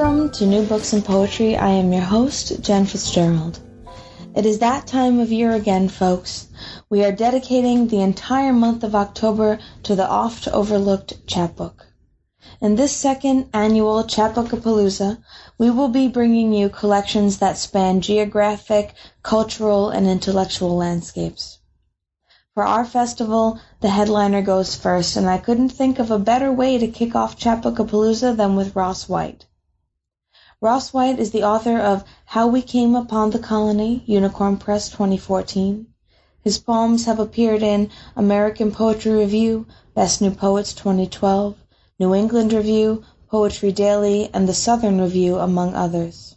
Welcome to New Books in Poetry. I am your host, Jen Fitzgerald. It is that time of year again, folks. We are dedicating the entire month of October to the oft overlooked chapbook. In this second annual Chapbookapalooza, we will be bringing you collections that span geographic, cultural, and intellectual landscapes. For our festival, the headliner goes first, and I couldn't think of a better way to kick off Chapbookapalooza than with Ross White. Ross White is the author of How We Came Upon the Colony, Unicorn Press 2014. His poems have appeared in American Poetry Review, Best New Poets 2012, New England Review, Poetry Daily, and the Southern Review, among others.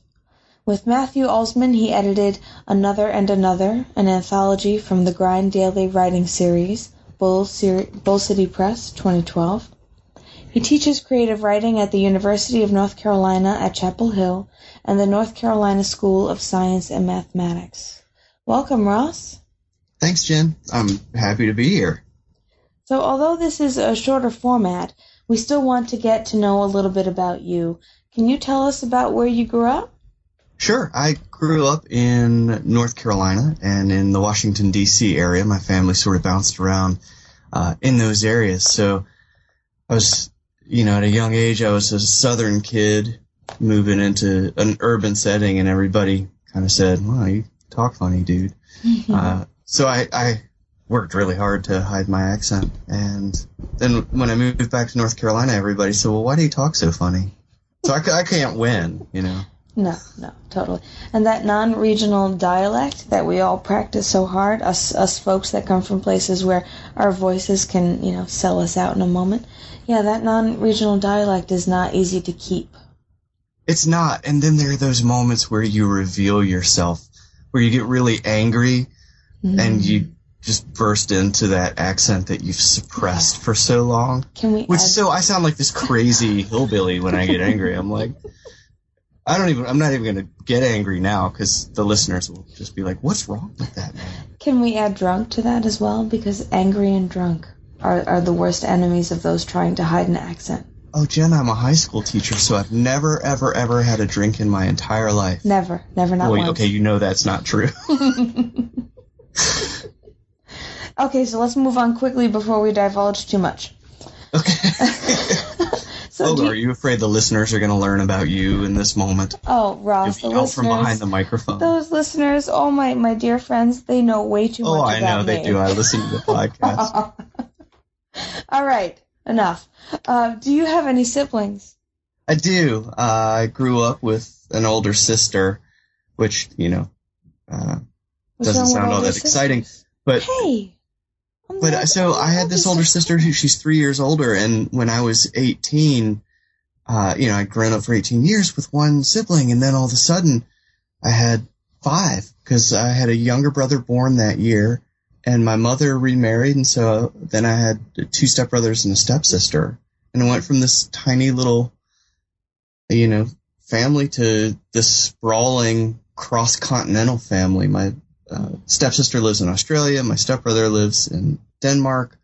With Matthew Olzmann he edited Another and Another, an anthology from the Grind Daily writing series, Bull, Bull City Press, 2012. He teaches creative writing at the University of North Carolina at Chapel Hill and the North Carolina School of Science and Mathematics. Welcome, Ross. Thanks, Jen. I'm happy to be here. So, although this is a shorter format, we still want to get to know a little bit about you. Can you tell us about where you grew up? Sure. I grew up in North Carolina and in the Washington, D.C. area. My family sort of bounced around uh, in those areas. So I was you know, at a young age, I was a southern kid moving into an urban setting, and everybody kind of said, "Well, you talk funny, dude." Mm-hmm. Uh, so I, I worked really hard to hide my accent, and then when I moved back to North Carolina, everybody said, "Well, why do you talk so funny?" So I, I can't win, you know. No, no, totally. And that non-regional dialect that we all practice so hard, us us folks that come from places where our voices can, you know, sell us out in a moment. Yeah, that non-regional dialect is not easy to keep. It's not. And then there are those moments where you reveal yourself, where you get really angry mm. and you just burst into that accent that you've suppressed for so long. Can we? Which add- so I sound like this crazy hillbilly when I get angry. I'm like, I don't even. I'm not even going to get angry now because the listeners will just be like, "What's wrong with that man?" Can we add drunk to that as well? Because angry and drunk are are the worst enemies of those trying to hide an accent. Oh, Jen, I'm a high school teacher, so I've never, ever, ever had a drink in my entire life. Never, never, not well, once. Okay, you know that's not true. okay, so let's move on quickly before we divulge too much. Okay. So oh, you, are you afraid the listeners are going to learn about you in this moment? Oh, Ross, the listeners, from behind the microphone. Those listeners, oh my, my dear friends, they know way too oh, much. Oh, I know they do. I listen to the podcast. All right, enough. Uh, do you have any siblings? I do. Uh, I grew up with an older sister, which you know uh, doesn't sound all that sisters? exciting. But hey, but so I had this older sister who she's three years older, and when I was 18, uh, you know, I'd grown up for 18 years with one sibling, and then all of a sudden I had five because I had a younger brother born that year, and my mother remarried, and so then I had two stepbrothers and a stepsister, and I went from this tiny little, you know, family to this sprawling cross continental family. My uh, stepsister lives in Australia. My stepbrother lives in Denmark.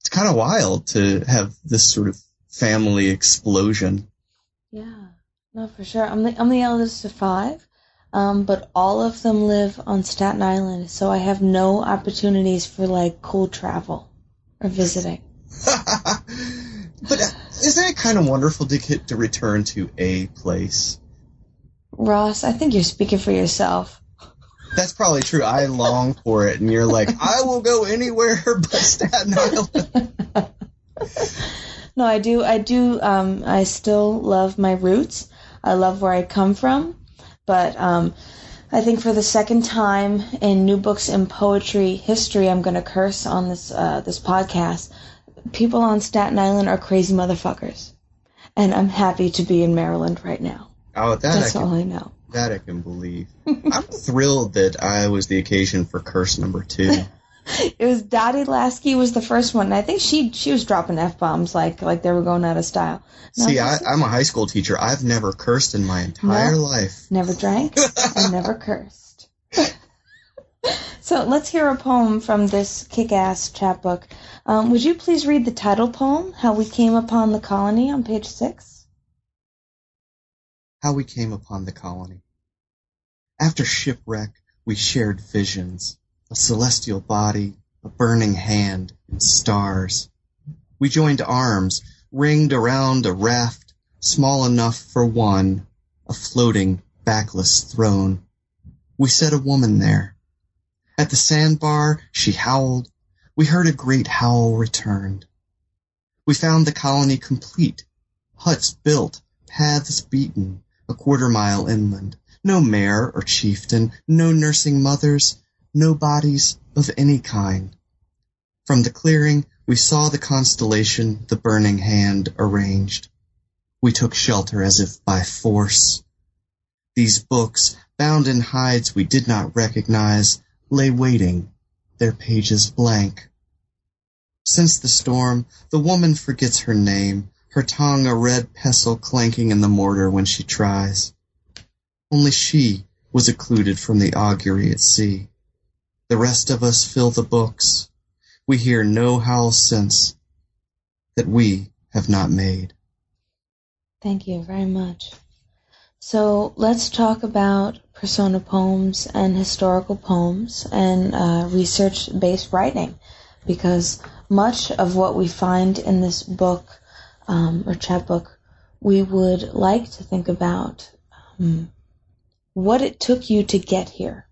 It's kind of wild to have this sort of family explosion. Yeah, no, for sure. I'm the I'm the eldest of five, um, but all of them live on Staten Island, so I have no opportunities for like cool travel or visiting. but uh, isn't it kind of wonderful to get to return to a place? Ross, I think you're speaking for yourself. That's probably true. I long for it, and you're like, I will go anywhere but Staten Island. no, I do. I do. Um, I still love my roots. I love where I come from, but um, I think for the second time in New Books in Poetry history, I'm going to curse on this uh, this podcast. People on Staten Island are crazy motherfuckers, and I'm happy to be in Maryland right now. Oh, that that's I can, all I know. That I can believe. I'm thrilled that I was the occasion for curse number two. it was Dottie Lasky was the first one. I think she she was dropping f bombs like like they were going out of style. See, I, am a high school teacher. I've never cursed in my entire no, life. Never drank. I never cursed. so let's hear a poem from this kick-ass chapbook. Um, would you please read the title poem, "How We Came Upon the Colony," on page six? How we came upon the colony. After shipwreck, we shared visions, a celestial body, a burning hand, and stars. We joined arms, ringed around a raft small enough for one, a floating, backless throne. We set a woman there. At the sandbar, she howled. We heard a great howl returned. We found the colony complete, huts built, paths beaten, a quarter mile inland. No mayor or chieftain, no nursing mothers, no bodies of any kind. From the clearing, we saw the constellation the burning hand arranged. We took shelter as if by force. These books, bound in hides we did not recognize, lay waiting, their pages blank. Since the storm, the woman forgets her name, her tongue a red pestle clanking in the mortar when she tries. Only she was occluded from the augury at sea. The rest of us fill the books. We hear no howl since that we have not made. Thank you very much. So let's talk about persona poems and historical poems and uh, research based writing because much of what we find in this book um, or chapbook we would like to think about um, what it took you to get here.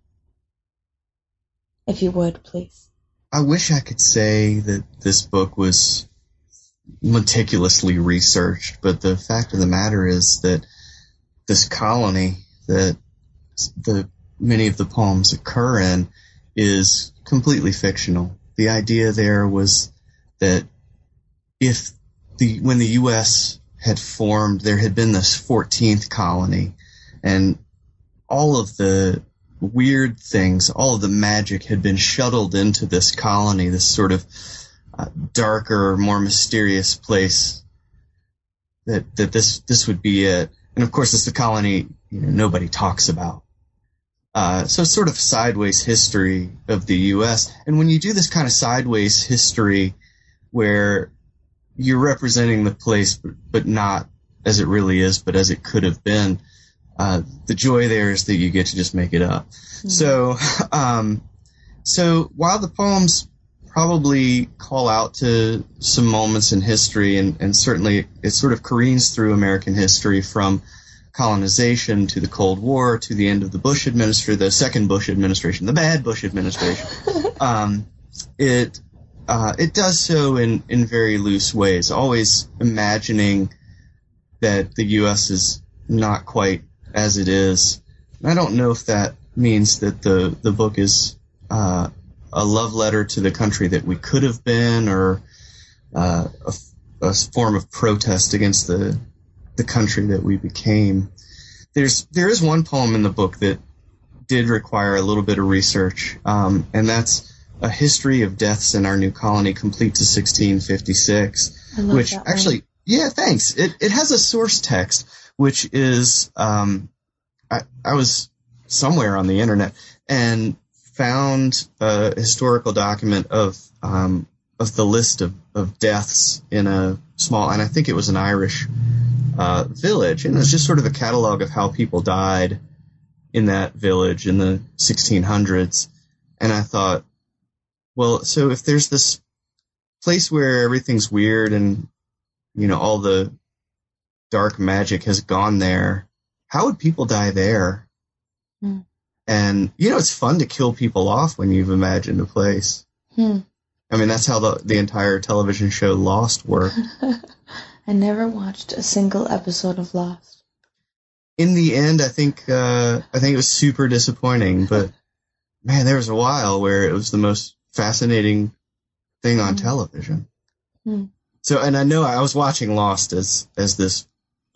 If you would, please. I wish I could say that this book was meticulously researched, but the fact of the matter is that this colony that the many of the poems occur in is completely fictional. The idea there was that if the when the U.S. had formed, there had been this 14th colony, and all of the weird things, all of the magic had been shuttled into this colony, this sort of uh, darker, more mysterious place. That that this this would be it, and of course, it's the colony you know, nobody talks about. Uh, so sort of sideways history of the U.S. And when you do this kind of sideways history, where you're representing the place, but, but not as it really is, but as it could have been, uh, the joy there is that you get to just make it up. Mm-hmm. So, um, so while the poems probably call out to some moments in history, and, and certainly it sort of careens through American history from colonization to the Cold War to the end of the Bush administration, the second Bush administration, the bad Bush administration. um, it uh, it does so in in very loose ways, always imagining that the U.S. is not quite as it is. I don't know if that means that the the book is uh, a love letter to the country that we could have been, or uh, a, a, form of protest against the the country that we became. There's there is one poem in the book that did require a little bit of research, um, and that's a history of deaths in our new colony, complete to 1656, which actually, yeah, thanks. It it has a source text which is um, I, I was somewhere on the internet and found a historical document of um, of the list of, of deaths in a small, and I think it was an Irish uh, village, and it was just sort of a catalog of how people died in that village in the 1600s. And I thought, well, so if there's this place where everything's weird and you know all the dark magic has gone there, how would people die there? Hmm. And you know, it's fun to kill people off when you've imagined a place. Hmm. I mean, that's how the the entire television show Lost worked. I never watched a single episode of Lost. In the end, I think uh, I think it was super disappointing. But man, there was a while where it was the most fascinating thing on hmm. television. Hmm. So, and I know I was watching Lost as as this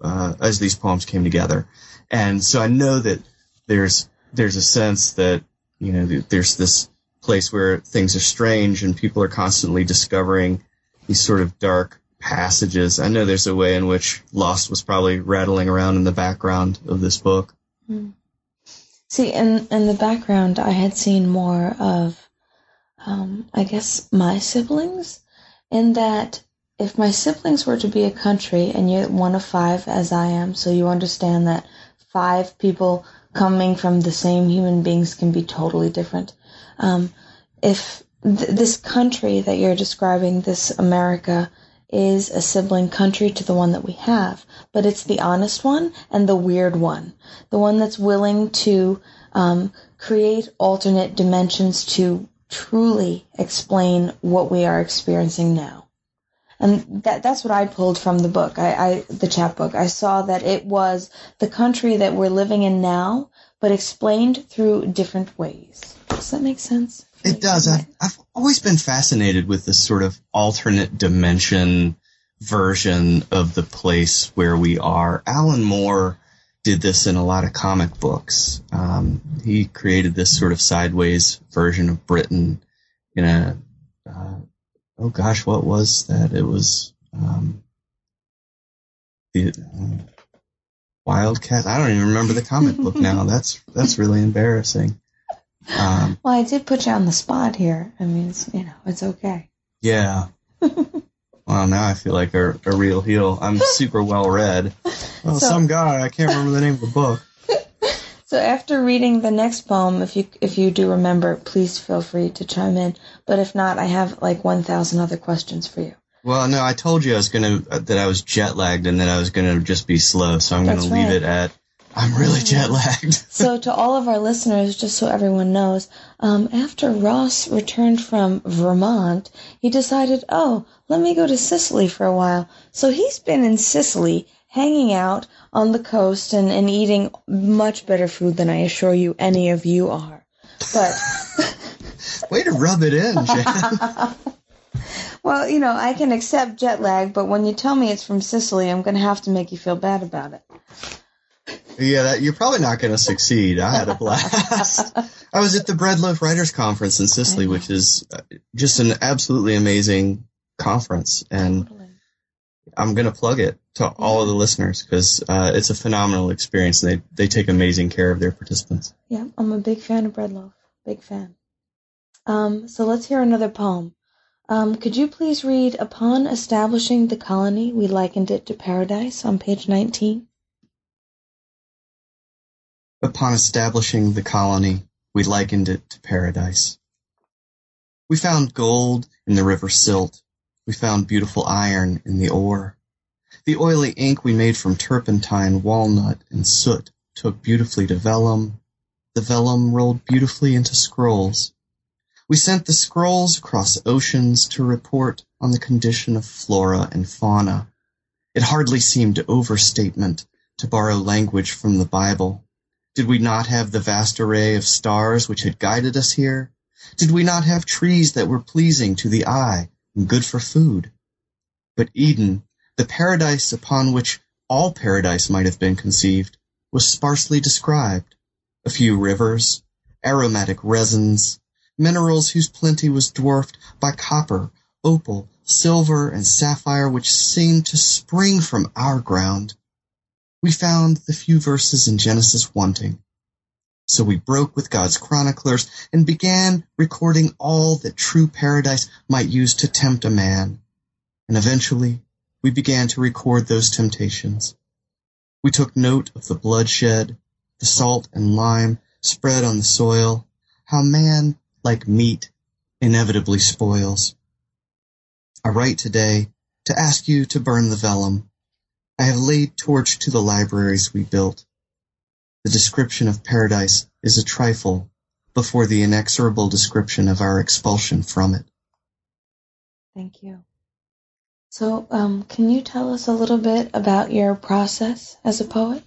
uh, as these poems came together, and so I know that there's there's a sense that you know there's this place where things are strange and people are constantly discovering these sort of dark passages. I know there's a way in which Lost was probably rattling around in the background of this book. Hmm. See, in in the background, I had seen more of, um, I guess, my siblings, in that if my siblings were to be a country and you're one of five as I am, so you understand that five people coming from the same human beings can be totally different. Um, if th- this country that you're describing, this America, is a sibling country to the one that we have, but it's the honest one and the weird one, the one that's willing to um, create alternate dimensions to truly explain what we are experiencing now. And that, that's what I pulled from the book, I, I, the chapbook. I saw that it was the country that we're living in now, but explained through different ways. Does that make sense? It does. I've, I've always been fascinated with this sort of alternate dimension version of the place where we are. Alan Moore did this in a lot of comic books. Um, he created this sort of sideways version of Britain in a, uh, oh gosh, what was that? It was, um, the, uh, Wildcat. I don't even remember the comic book now. That's, that's really embarrassing. Um, well, I did put you on the spot here. I mean, it's, you know, it's okay. Yeah. Well, now I feel like a, a real heel. I'm super well read. Well, so, some guy, I can't remember the name of the book. So after reading the next poem, if you if you do remember, please feel free to chime in. But if not, I have like one thousand other questions for you. Well, no, I told you I was gonna that I was jet lagged and that I was gonna just be slow, so I'm That's gonna leave it at I'm really jet lagged. so, to all of our listeners, just so everyone knows, um, after Ross returned from Vermont, he decided, oh, let me go to Sicily for a while. So, he's been in Sicily, hanging out on the coast and, and eating much better food than I assure you any of you are. But. Way to rub it in, Jen. well, you know, I can accept jet lag, but when you tell me it's from Sicily, I'm going to have to make you feel bad about it. Yeah, that, you're probably not going to succeed. I had a blast. I was at the Bread Loaf Writers Conference in Sicily, which is uh, just an absolutely amazing conference, and I'm going to plug it to all of the listeners because uh, it's a phenomenal experience, and they they take amazing care of their participants. Yeah, I'm a big fan of Bread Loaf. Big fan. Um, so let's hear another poem. Um, could you please read Upon establishing the colony, we likened it to paradise on page 19? Upon establishing the colony, we likened it to paradise. We found gold in the river silt. We found beautiful iron in the ore. The oily ink we made from turpentine, walnut, and soot took beautifully to vellum. The vellum rolled beautifully into scrolls. We sent the scrolls across oceans to report on the condition of flora and fauna. It hardly seemed overstatement to borrow language from the Bible did we not have the vast array of stars which had guided us here? Did we not have trees that were pleasing to the eye and good for food? But Eden, the paradise upon which all paradise might have been conceived, was sparsely described. A few rivers, aromatic resins, minerals whose plenty was dwarfed by copper, opal, silver, and sapphire which seemed to spring from our ground we found the few verses in Genesis wanting. So we broke with God's chroniclers and began recording all that true paradise might use to tempt a man. And eventually we began to record those temptations. We took note of the bloodshed, the salt and lime spread on the soil, how man, like meat, inevitably spoils. I write today to ask you to burn the vellum I have laid torch to the libraries we built. The description of paradise is a trifle before the inexorable description of our expulsion from it. Thank you. So, um, can you tell us a little bit about your process as a poet?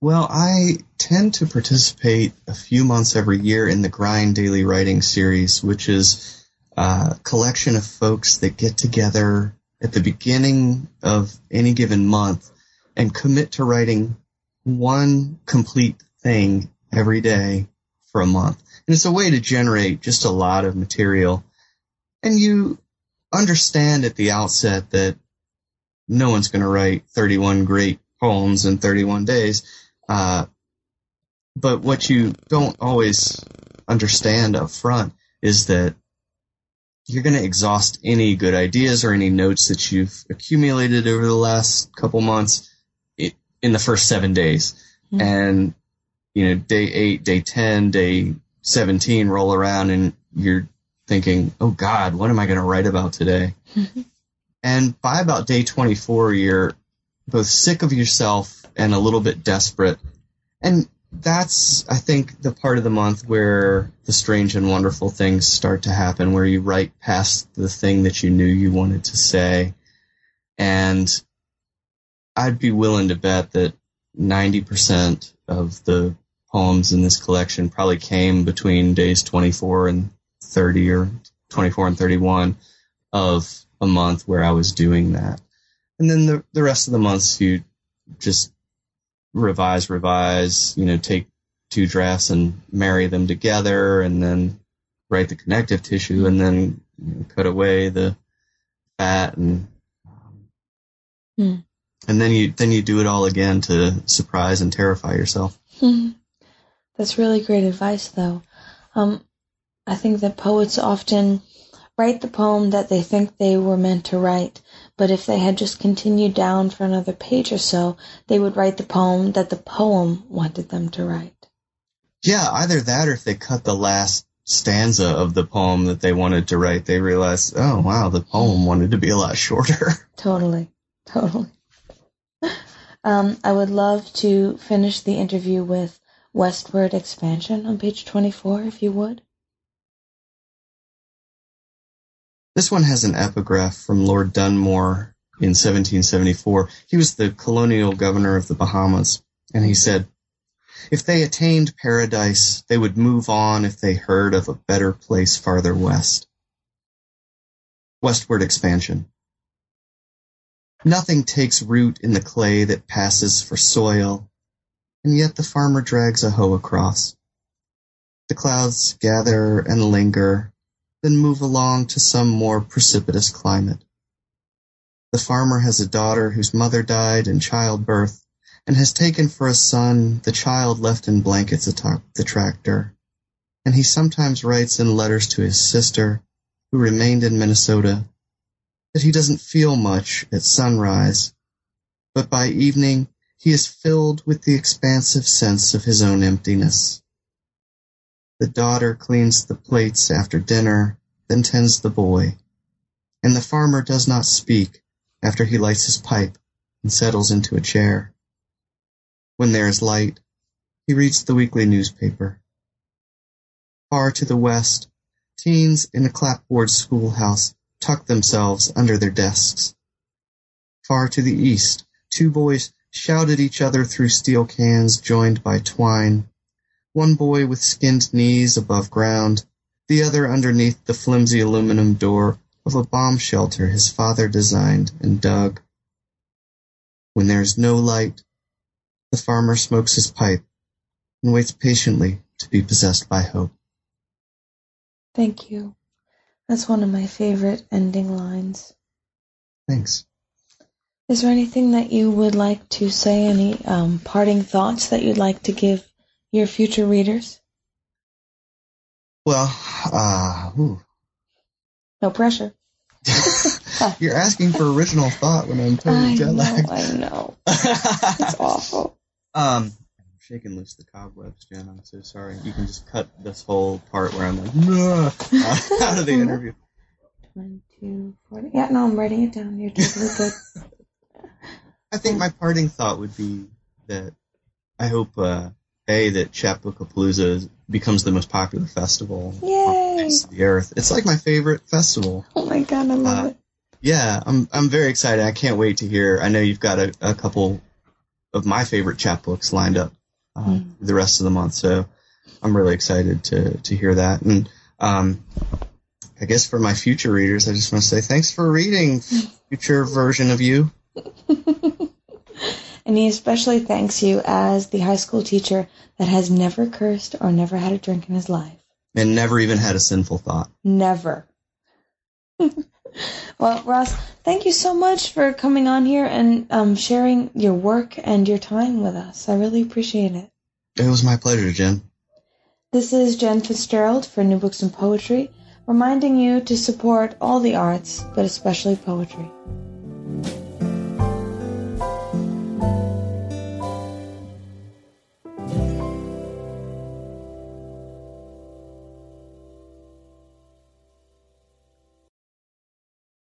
Well, I tend to participate a few months every year in the Grind Daily Writing Series, which is a collection of folks that get together at the beginning of any given month and commit to writing one complete thing every day for a month. And it's a way to generate just a lot of material. And you understand at the outset that no one's going to write 31 great poems in 31 days. Uh, but what you don't always understand up front is that you're going to exhaust any good ideas or any notes that you've accumulated over the last couple months in the first seven days. Mhm. And, you know, day eight, day 10, day 17 roll around and you're thinking, oh God, what am I going to write about today? And by about day 24, you're both sick of yourself and a little bit desperate. And that's, I think, the part of the month where the strange and wonderful things start to happen, where you write past the thing that you knew you wanted to say. And I'd be willing to bet that 90% of the poems in this collection probably came between days 24 and 30 or 24 and 31 of a month where I was doing that. And then the, the rest of the months you just revise, revise, you know, take two drafts and marry them together and then write the connective tissue and then you know, cut away the fat and Hmm. and then you then you do it all again to surprise and terrify yourself. That's really great advice, though. Um, I think that poets often write the poem that they think they were meant to write, but if they had just continued down for another page or so, they would write the poem that the poem wanted them to write. Yeah, either that or if they cut the last stanza of the poem that they wanted to write, they realized, oh wow, the poem wanted to be a lot shorter. Totally, totally. Um, I would love to finish the interview with Westward Expansion on page 24, if you would. This one has an epigraph from Lord Dunmore in 1774. He was the colonial governor of the Bahamas, and he said, If they attained paradise, they would move on if they heard of a better place farther west. Westward expansion. Nothing takes root in the clay that passes for soil, and yet the farmer drags a hoe across. The clouds gather and linger, then move along to some more precipitous climate. The farmer has a daughter whose mother died in childbirth and has taken for a son the child left in blankets atop the tractor. And he sometimes writes in letters to his sister, who remained in Minnesota, that he doesn't feel much at sunrise, but by evening he is filled with the expansive sense of his own emptiness. The daughter cleans the plates after dinner, then tends the boy, and the farmer does not speak after he lights his pipe and settles into a chair. When there is light, he reads the weekly newspaper. Far to the west, teens in a clapboard schoolhouse tuck themselves under their desks. Far to the east, two boys shout at each other through steel cans joined by twine. One boy with skinned knees above ground, the other underneath the flimsy aluminum door of a bomb shelter his father designed and dug. When there is no light, the farmer smokes his pipe and waits patiently to be possessed by hope. Thank you. That's one of my favorite ending lines. Thanks. Is there anything that you would like to say? Any um, parting thoughts that you'd like to give your future readers? Well, uh, ooh. No pressure. you're asking for original thought when I'm totally jet lagged. I know. It's awful. Um, I'm shaking loose the cobwebs, Jen. I'm so sorry. You can just cut this whole part where I'm like, "Nah," out of the interview. One, two, four. Yeah, no, I'm writing it down. You're totally good. I think my parting thought would be that I hope, uh, A, that Chapbookapalooza becomes the most popular festival on the Yay! of the earth. It's like my favorite festival. Oh my god, I love Uh, it. Yeah, I'm I'm very excited. I can't wait to hear. I know you've got a, a couple of my favorite chapbooks lined up uh, Mm. the rest of the month, so I'm really excited to to hear that. And um, I guess for my future readers, I just want to say thanks for reading, future version of you. And he especially thanks you as the high school teacher that has never cursed or never had a drink in his life. and never even had a sinful thought. Never. well, Ross, thank you so much for coming on here and um, sharing your work and your time with us. I really appreciate it. It was my pleasure, Jen. This is Jen Fitzgerald for New Books in Poetry, reminding you to support all the arts, but especially poetry.